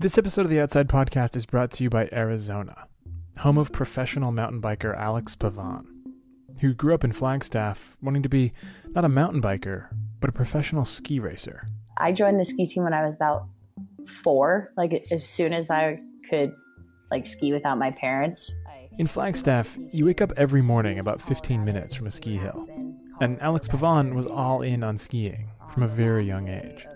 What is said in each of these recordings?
This episode of the Outside Podcast is brought to you by Arizona, home of professional mountain biker Alex Pavan, who grew up in Flagstaff wanting to be not a mountain biker, but a professional ski racer. I joined the ski team when I was about four, like as soon as I could like ski without my parents. In Flagstaff, you wake up every morning about 15 minutes from a ski hill. And Alex Pavan was all in on skiing from a very young age.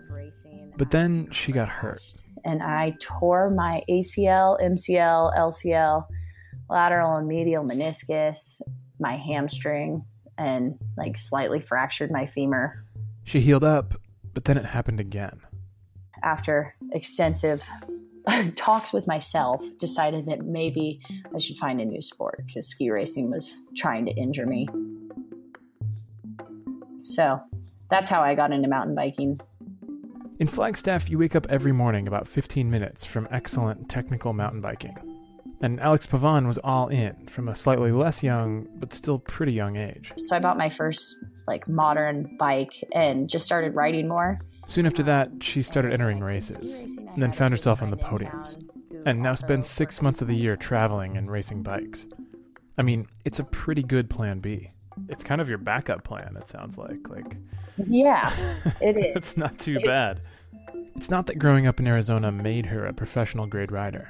But then she got hurt. And I tore my ACL, MCL, LCL, lateral and medial meniscus, my hamstring, and like slightly fractured my femur. She healed up, but then it happened again. After extensive talks with myself, decided that maybe I should find a new sport because ski racing was trying to injure me. So that's how I got into mountain biking. In Flagstaff, you wake up every morning about 15 minutes from excellent technical mountain biking. And Alex Pavan was all in from a slightly less young, but still pretty young age. So I bought my first like modern bike and just started riding more. Soon after that, she started entering races, and then found herself on the podiums, and now spends six months of the year traveling and racing bikes. I mean, it's a pretty good plan B. It's kind of your backup plan, it sounds like. Like Yeah, it is. it's not too bad. It's not that growing up in Arizona made her a professional grade rider,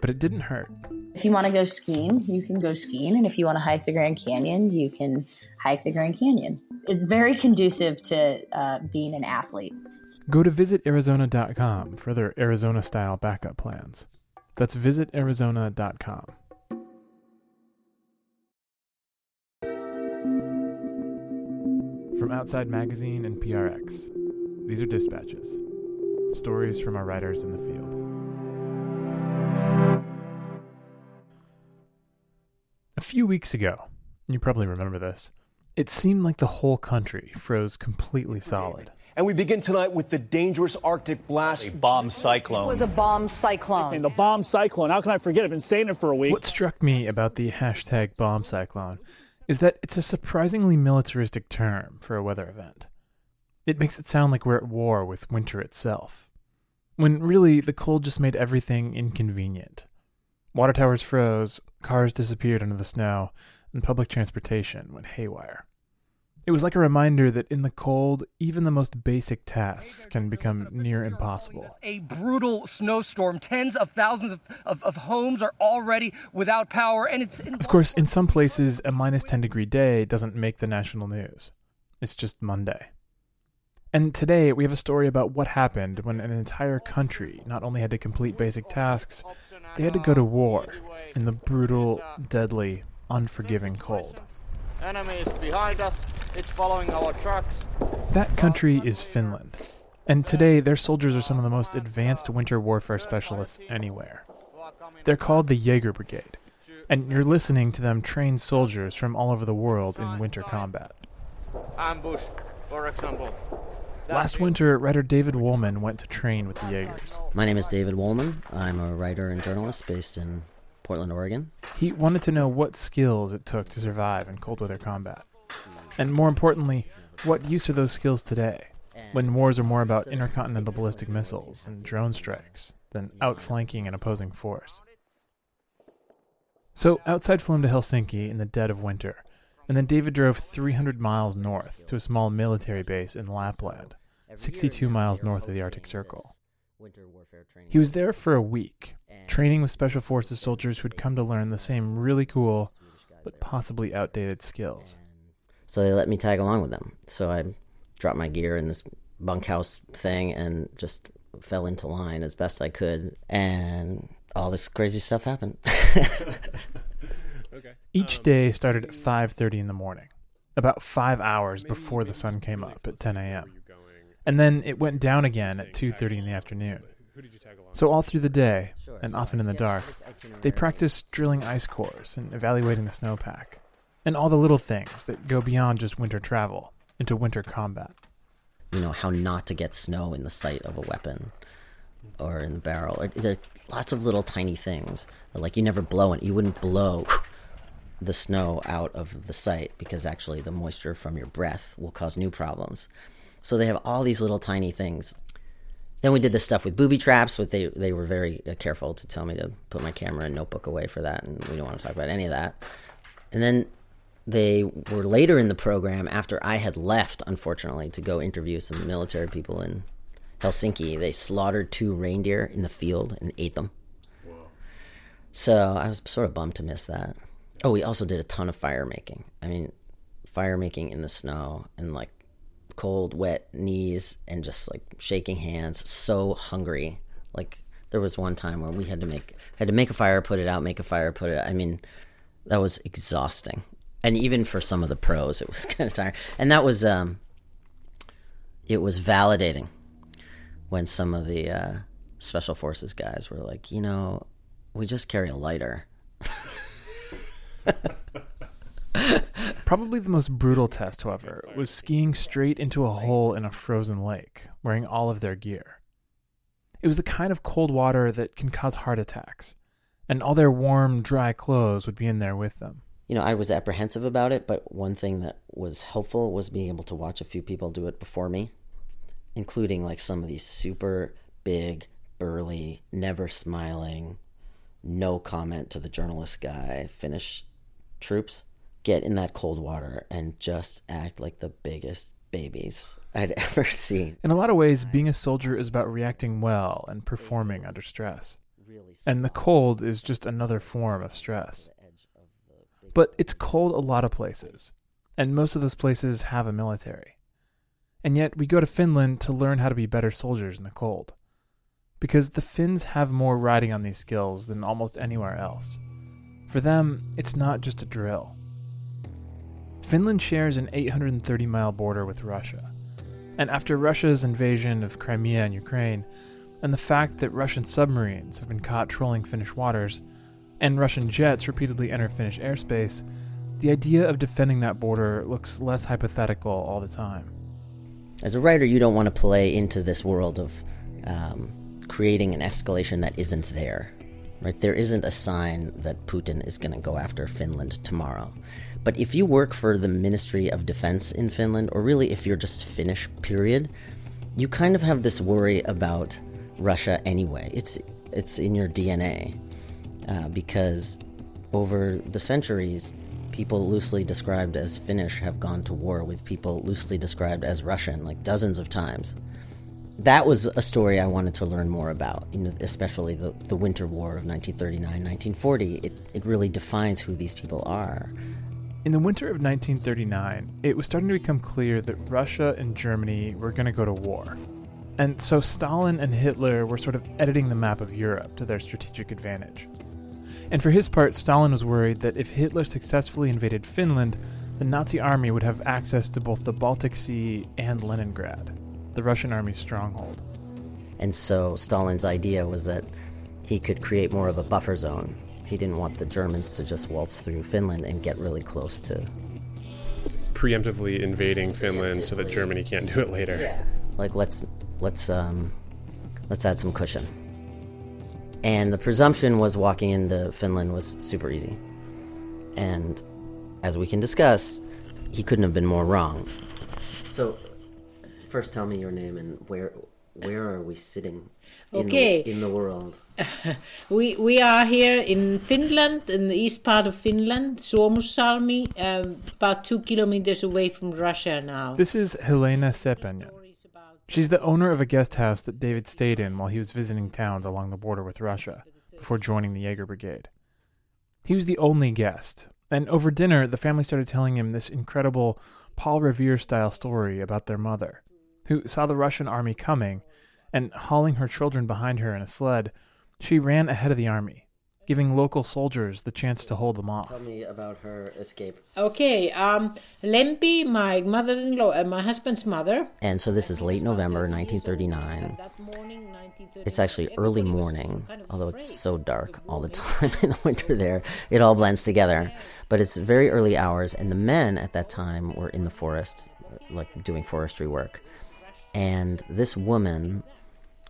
but it didn't hurt. if you want to go skiing, you can go skiing. And if you want to hike the Grand Canyon, you can hike the Grand Canyon. It's very conducive to uh, being an athlete. Go to visitarizona.com for their Arizona style backup plans. That's visitarizona.com. From Outside Magazine and PRX, these are dispatches. Stories from our writers in the field. A few weeks ago, you probably remember this, it seemed like the whole country froze completely solid. And we begin tonight with the dangerous Arctic blast. A bomb cyclone. It was a bomb cyclone. The bomb cyclone. How can I forget? I've been saying it for a week. What struck me about the hashtag bomb cyclone is that it's a surprisingly militaristic term for a weather event. It makes it sound like we're at war with winter itself, when really the cold just made everything inconvenient. Water towers froze, cars disappeared under the snow, and public transportation went haywire. It was like a reminder that in the cold, even the most basic tasks can become near impossible. A brutal snowstorm. Tens of thousands of, of, of homes are already without power, and it's. Of course, in some places, a minus 10 degree day doesn't make the national news. It's just Monday. And today, we have a story about what happened when an entire country not only had to complete basic tasks, they had to go to war in the brutal, deadly, unforgiving cold. Enemy is behind us. It's following our trucks. That country is Finland. And today, their soldiers are some of the most advanced winter warfare specialists anywhere. They're called the Jaeger Brigade, and you're listening to them train soldiers from all over the world in winter combat. Ambush, for example. Last winter, writer David Wolman went to train with the Jaegers. My name is David Wolman. I'm a writer and journalist based in Portland, Oregon. He wanted to know what skills it took to survive in cold weather combat. And more importantly, what use are those skills today, when wars are more about intercontinental ballistic missiles and drone strikes than outflanking an opposing force. So, outside flew him to Helsinki in the dead of winter, and then David drove 300 miles north to a small military base in Lapland, 62 miles north of the Arctic Circle. He was there for a week, training with Special Forces soldiers who'd come to learn the same really cool, but possibly outdated skills. So they let me tag along with them. So I dropped my gear in this bunkhouse thing and just fell into line as best I could. And all this crazy stuff happened. Each day started at 5:30 in the morning, about 5 hours before the sun came up at 10 a.m. And then it went down again at 2:30 in the afternoon. So all through the day, and often in the dark, they practiced drilling ice cores and evaluating the snowpack, and all the little things that go beyond just winter travel into winter combat. you know, how not to get snow in the sight of a weapon or in the barrel. Or, there are lots of little tiny things. Like you never blow it. You wouldn't blow the snow out of the sight because actually the moisture from your breath will cause new problems. So they have all these little tiny things. Then we did this stuff with booby traps, but they they were very uh, careful to tell me to put my camera and notebook away for that, and we don't want to talk about any of that. And then they were later in the program after I had left, unfortunately, to go interview some military people in Helsinki. They slaughtered two reindeer in the field and ate them. So I was sort of bummed to miss that. Oh, we also did a ton of fire making. I mean, fire making in the snow and like cold, wet knees and just like shaking hands. So hungry. Like there was one time where we had to make had to make a fire, put it out, make a fire, put it. Out. I mean, that was exhausting. And even for some of the pros, it was kind of tiring. And that was um, it was validating when some of the uh, special forces guys were like, you know, we just carry a lighter. Probably the most brutal test, however, was skiing straight into a hole in a frozen lake, wearing all of their gear. It was the kind of cold water that can cause heart attacks, and all their warm, dry clothes would be in there with them. You know, I was apprehensive about it, but one thing that was helpful was being able to watch a few people do it before me, including like some of these super big, burly, never smiling, no comment to the journalist guy Finnish troops get in that cold water and just act like the biggest babies I'd ever seen. In a lot of ways, being a soldier is about reacting well and performing under stress. And the cold is just another form of stress. But it's cold a lot of places, and most of those places have a military. And yet, we go to Finland to learn how to be better soldiers in the cold. Because the Finns have more riding on these skills than almost anywhere else. For them, it's not just a drill. Finland shares an 830 mile border with Russia. And after Russia's invasion of Crimea and Ukraine, and the fact that Russian submarines have been caught trolling Finnish waters, and Russian jets repeatedly enter Finnish airspace, the idea of defending that border looks less hypothetical all the time. As a writer, you don't want to play into this world of um, creating an escalation that isn't there. Right? There isn't a sign that Putin is going to go after Finland tomorrow. But if you work for the Ministry of Defense in Finland, or really if you're just Finnish, period, you kind of have this worry about Russia anyway. It's it's in your DNA uh, because over the centuries, people loosely described as Finnish have gone to war with people loosely described as Russian, like dozens of times. That was a story I wanted to learn more about, you know, especially the, the Winter War of 1939 1940. It, it really defines who these people are. In the winter of 1939, it was starting to become clear that Russia and Germany were going to go to war. And so Stalin and Hitler were sort of editing the map of Europe to their strategic advantage. And for his part, Stalin was worried that if Hitler successfully invaded Finland, the Nazi army would have access to both the Baltic Sea and Leningrad, the Russian army's stronghold. And so Stalin's idea was that he could create more of a buffer zone he didn't want the Germans to just waltz through Finland and get really close to. Preemptively invading Finland so that Germany can't do it later. Yeah. Like let's let's um, let's add some cushion. And the presumption was walking into Finland was super easy. And as we can discuss, he couldn't have been more wrong. So, first tell me your name and where where are we sitting in, okay. the, in the world? we we are here in Finland, in the east part of Finland, Suomussalmi, um, about two kilometers away from Russia now. This is Helena Sepenyan. She's the owner of a guest house that David stayed in while he was visiting towns along the border with Russia before joining the Jaeger Brigade. He was the only guest, and over dinner, the family started telling him this incredible Paul Revere style story about their mother, who saw the Russian army coming and hauling her children behind her in a sled, she ran ahead of the army, giving local soldiers the chance to hold them off. Tell me about her escape. Okay, um, Lempi, my mother-in-law, uh, my husband's mother. And so this is late November 1939. It's actually early morning, although it's so dark all the time in the winter there. It all blends together. But it's very early hours, and the men at that time were in the forest, like doing forestry work. And this woman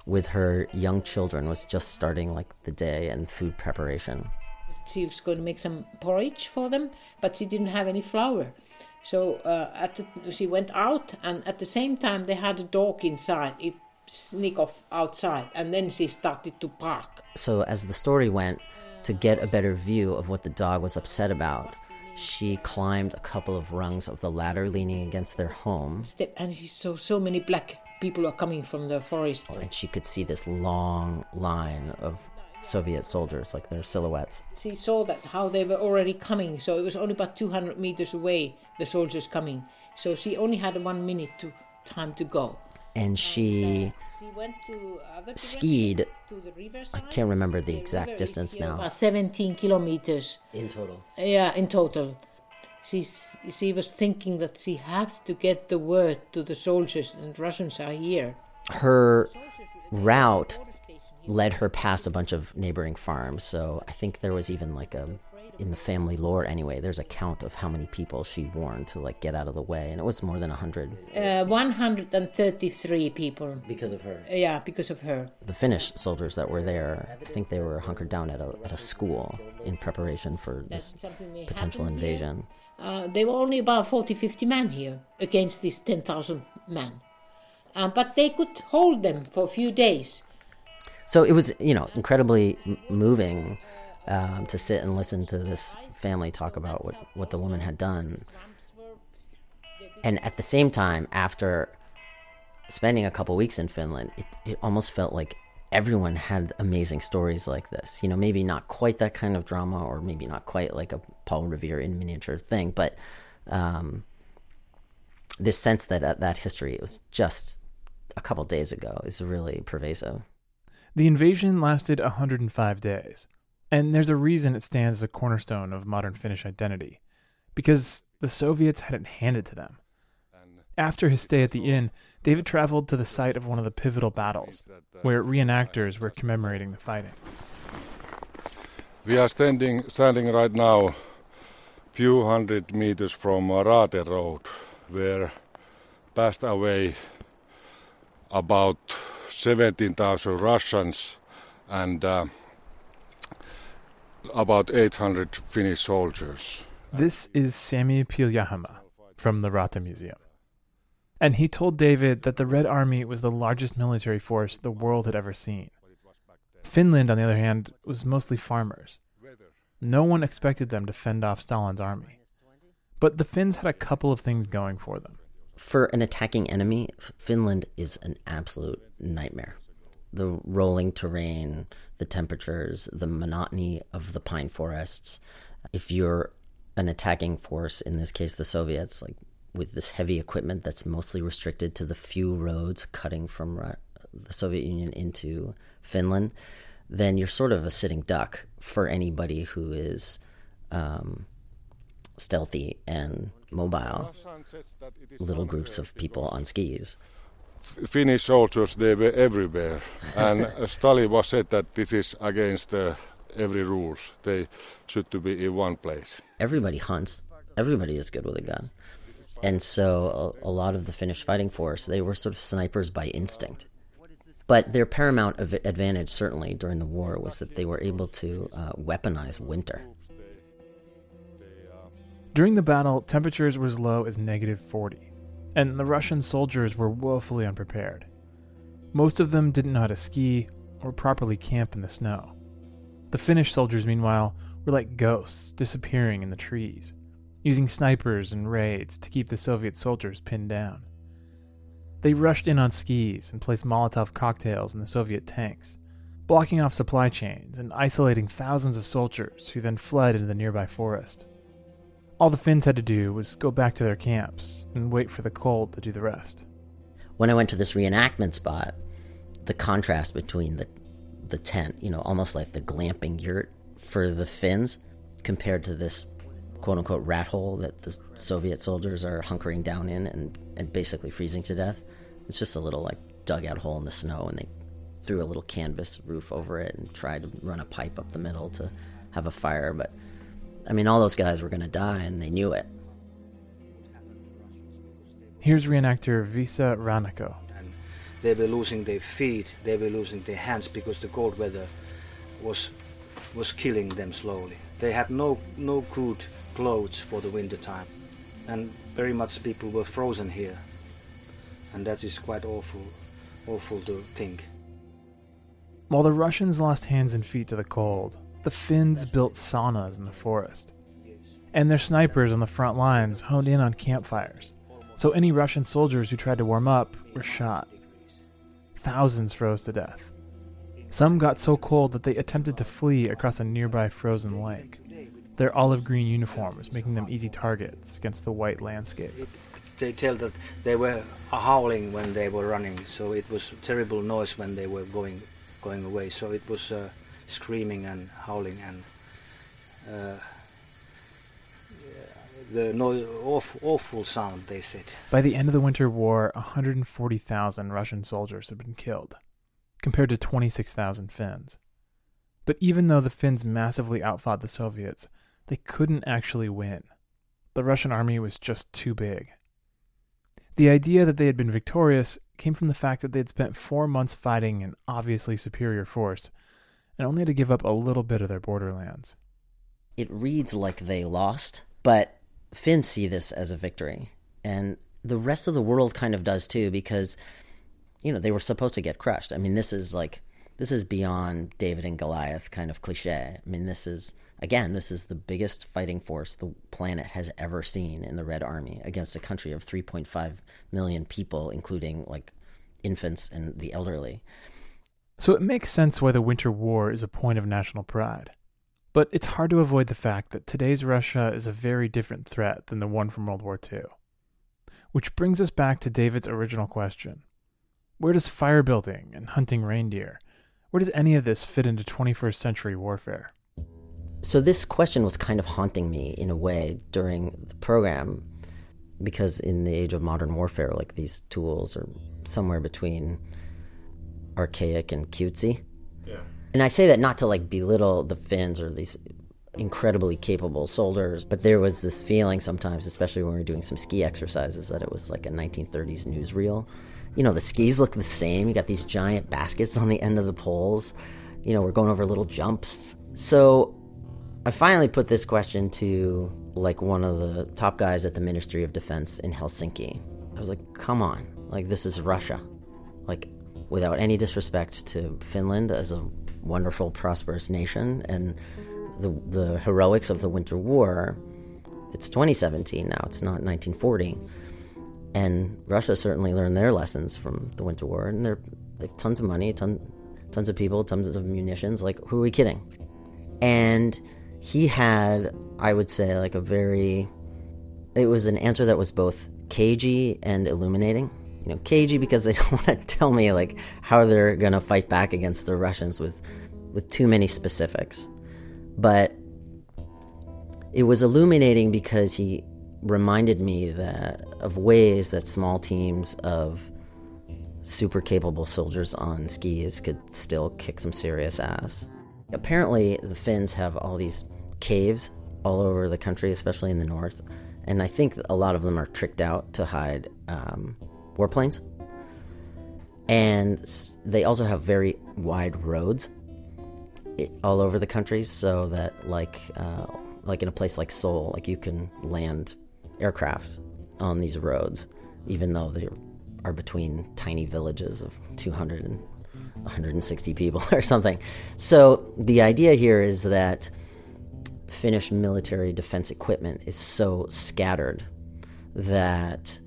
with her young children was just starting like the day and food preparation. She was going to make some porridge for them, but she didn't have any flour. So uh, at the, she went out, and at the same time they had a dog inside. It sneak off outside, and then she started to bark. So, as the story went, to get a better view of what the dog was upset about, she climbed a couple of rungs of the ladder leaning against their home. Step, and she saw so many black people are coming from the forest. Oh, and she could see this long line of Soviet soldiers, like their silhouettes. She saw that how they were already coming, so it was only about 200 meters away, the soldiers coming. So she only had one minute to time to go. And she uh, She went to other skied. to the I can't remember the The exact distance now. About 17 kilometers. In total. Yeah, in total. She's, she was thinking that she have to get the word to the soldiers, and Russians are here. Her route led her past a bunch of neighboring farms. So I think there was even like a in the family lore anyway. There's a count of how many people she warned to like get out of the way, and it was more than hundred Uh, 133 people. because of her. Yeah, because of her. The Finnish soldiers that were there, I think they were hunkered down at a at a school in preparation for this potential invasion. Uh, there were only about 40, 50 men here against these 10,000 men. Uh, but they could hold them for a few days. So it was, you know, incredibly moving um, to sit and listen to this family talk about what, what the woman had done. And at the same time, after spending a couple weeks in Finland, it, it almost felt like everyone had amazing stories like this. You know, maybe not quite that kind of drama, or maybe not quite like a Paul Revere in miniature thing, but um, this sense that that, that history was just a couple days ago is really pervasive. The invasion lasted 105 days, and there's a reason it stands as a cornerstone of modern Finnish identity, because the Soviets had it handed to them. After his stay at the inn, David traveled to the site of one of the pivotal battles, where reenactors were commemorating the fighting. We are standing standing right now, few hundred meters from Raate Road, where passed away about 17,000 Russians and uh, about 800 Finnish soldiers. This is Sami Piljahama from the Rata Museum. And he told David that the Red Army was the largest military force the world had ever seen. Finland, on the other hand, was mostly farmers. No one expected them to fend off Stalin's army. But the Finns had a couple of things going for them. For an attacking enemy, Finland is an absolute nightmare. The rolling terrain, the temperatures, the monotony of the pine forests. If you're an attacking force, in this case the Soviets, like with this heavy equipment that's mostly restricted to the few roads cutting from the Soviet Union into Finland, then you're sort of a sitting duck for anybody who is um, stealthy and mobile. Little groups of people on skis. Finnish soldiers, they were everywhere. and Stalin was said that this is against uh, every rules. They should to be in one place. Everybody hunts. Everybody is good with a gun. And so a, a lot of the Finnish fighting force, they were sort of snipers by instinct. But their paramount advantage, certainly during the war, was that they were able to uh, weaponize winter. During the battle, temperatures were as low as negative 40, and the Russian soldiers were woefully unprepared. Most of them didn't know how to ski or properly camp in the snow. The Finnish soldiers, meanwhile, were like ghosts disappearing in the trees, using snipers and raids to keep the Soviet soldiers pinned down. They rushed in on skis and placed Molotov cocktails in the Soviet tanks, blocking off supply chains and isolating thousands of soldiers who then fled into the nearby forest. All the Finns had to do was go back to their camps and wait for the cold to do the rest. When I went to this reenactment spot, the contrast between the the tent, you know, almost like the glamping yurt for the Finns, compared to this quote unquote rat hole that the Soviet soldiers are hunkering down in and, and basically freezing to death. It's just a little like dugout hole in the snow, and they threw a little canvas roof over it and tried to run a pipe up the middle to have a fire. But I mean, all those guys were going to die, and they knew it. Here's reenactor Visa Ranako. They were losing their feet, they were losing their hands because the cold weather was was killing them slowly. They had no no good clothes for the winter time, and very much people were frozen here, and that is quite awful. awful to think. While the Russians lost hands and feet to the cold, the Finns built saunas in the forest. And their snipers on the front lines honed in on campfires, so any Russian soldiers who tried to warm up were shot. Thousands froze to death. Some got so cold that they attempted to flee across a nearby frozen lake, their olive green uniforms making them easy targets against the white landscape. They tell that they were howling when they were running, so it was terrible noise when they were going going away. So it was uh, screaming and howling and uh, the no- awful, awful sound. They said. By the end of the Winter War, 140,000 Russian soldiers had been killed, compared to 26,000 Finns. But even though the Finns massively outfought the Soviets, they couldn't actually win. The Russian army was just too big. The idea that they had been victorious came from the fact that they had spent four months fighting an obviously superior force and only had to give up a little bit of their borderlands. It reads like they lost, but Finns see this as a victory. And the rest of the world kind of does too, because, you know, they were supposed to get crushed. I mean, this is like, this is beyond David and Goliath kind of cliche. I mean, this is, again, this is the biggest fighting force the planet has ever seen in the Red Army against a country of 3.5 million people, including like infants and the elderly. So it makes sense why the Winter War is a point of national pride. But it's hard to avoid the fact that today's Russia is a very different threat than the one from World War II. Which brings us back to David's original question Where does fire building and hunting reindeer, where does any of this fit into 21st century warfare? So this question was kind of haunting me in a way during the program because in the age of modern warfare like these tools are somewhere between archaic and cutesy. Yeah. And I say that not to like belittle the Finns or these incredibly capable soldiers, but there was this feeling sometimes, especially when we were doing some ski exercises, that it was like a 1930s newsreel. You know, the skis look the same. You got these giant baskets on the end of the poles. You know, we're going over little jumps. So I finally put this question to like one of the top guys at the Ministry of Defense in Helsinki. I was like, come on, like this is Russia. Like, without any disrespect to Finland as a wonderful, prosperous nation and the, the heroics of the Winter War, it's 2017 now, it's not 1940. And Russia certainly learned their lessons from the Winter War, and they're, they have tons of money, ton, tons of people, tons of munitions. Like, who are we kidding? And he had, I would say, like a very, it was an answer that was both cagey and illuminating. You know, cagey because they don't want to tell me like how they're gonna fight back against the Russians with, with too many specifics. But it was illuminating because he reminded me that of ways that small teams of super capable soldiers on skis could still kick some serious ass. Apparently, the Finns have all these caves all over the country, especially in the north, and I think a lot of them are tricked out to hide um, warplanes. And they also have very wide roads all over the country, so that like uh, like in a place like Seoul, like you can land aircraft on these roads, even though they are between tiny villages of 200 and 160 people or something. So the idea here is that Finnish military defense equipment is so scattered that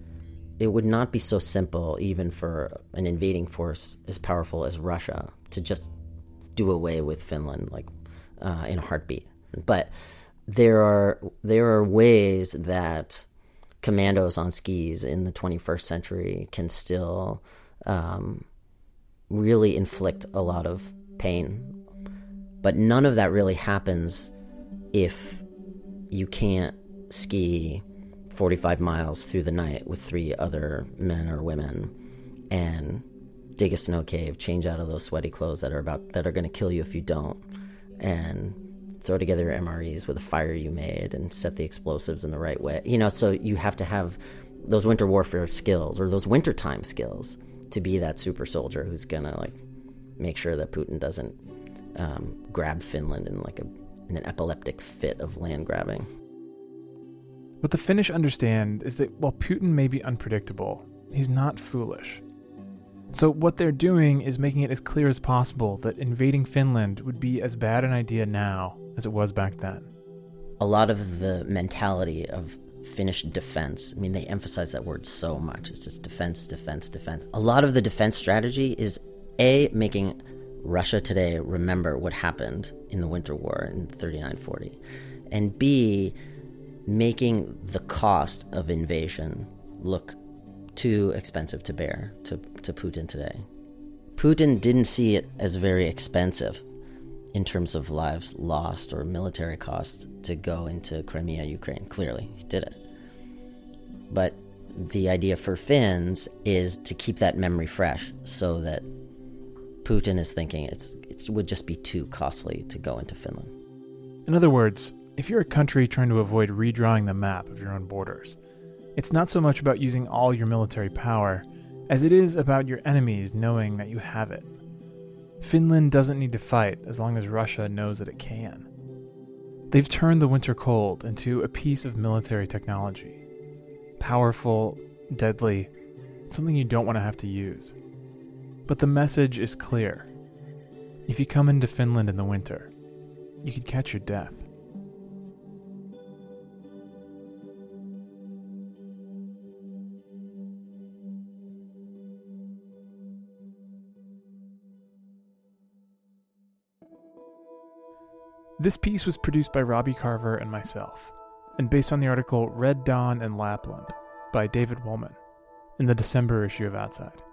it would not be so simple, even for an invading force as powerful as Russia, to just do away with Finland like uh, in a heartbeat. But there are there are ways that commandos on skis in the 21st century can still um, really inflict a lot of pain. But none of that really happens if you can't ski 45 miles through the night with three other men or women and dig a snow cave, change out of those sweaty clothes that are about that are going to kill you if you don't, and throw together your MREs with a fire you made and set the explosives in the right way. You know, so you have to have those winter warfare skills or those wintertime skills to be that super soldier who's gonna like make sure that Putin doesn't um, grab Finland in like a in an epileptic fit of land grabbing. What the Finnish understand is that while Putin may be unpredictable, he's not foolish. So, what they're doing is making it as clear as possible that invading Finland would be as bad an idea now as it was back then. A lot of the mentality of Finnish defense, I mean, they emphasize that word so much. It's just defense, defense, defense. A lot of the defense strategy is A, making Russia today remember what happened in the Winter War in 39 40, and B, making the cost of invasion look too expensive to bear to, to Putin today. Putin didn't see it as very expensive in terms of lives lost or military cost to go into Crimea, Ukraine. Clearly, he did it. But the idea for Finns is to keep that memory fresh so that Putin is thinking it's, it would just be too costly to go into Finland. In other words, if you're a country trying to avoid redrawing the map of your own borders, it's not so much about using all your military power as it is about your enemies knowing that you have it. Finland doesn't need to fight as long as Russia knows that it can. They've turned the winter cold into a piece of military technology. Powerful, deadly, something you don't want to have to use. But the message is clear. If you come into Finland in the winter, you could catch your death. This piece was produced by Robbie Carver and myself, and based on the article Red Dawn in Lapland by David Wolman in the December issue of Outside.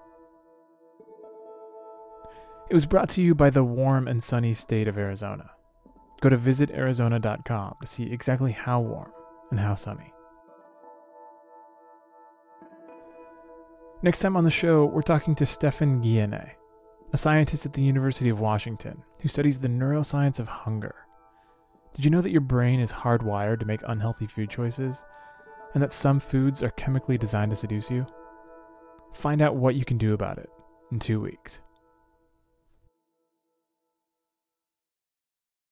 It was brought to you by the warm and sunny state of Arizona. Go to visitarizona.com to see exactly how warm and how sunny. Next time on the show, we're talking to Stephan Guyenet, a scientist at the University of Washington who studies the neuroscience of hunger. Did you know that your brain is hardwired to make unhealthy food choices? And that some foods are chemically designed to seduce you? Find out what you can do about it in two weeks.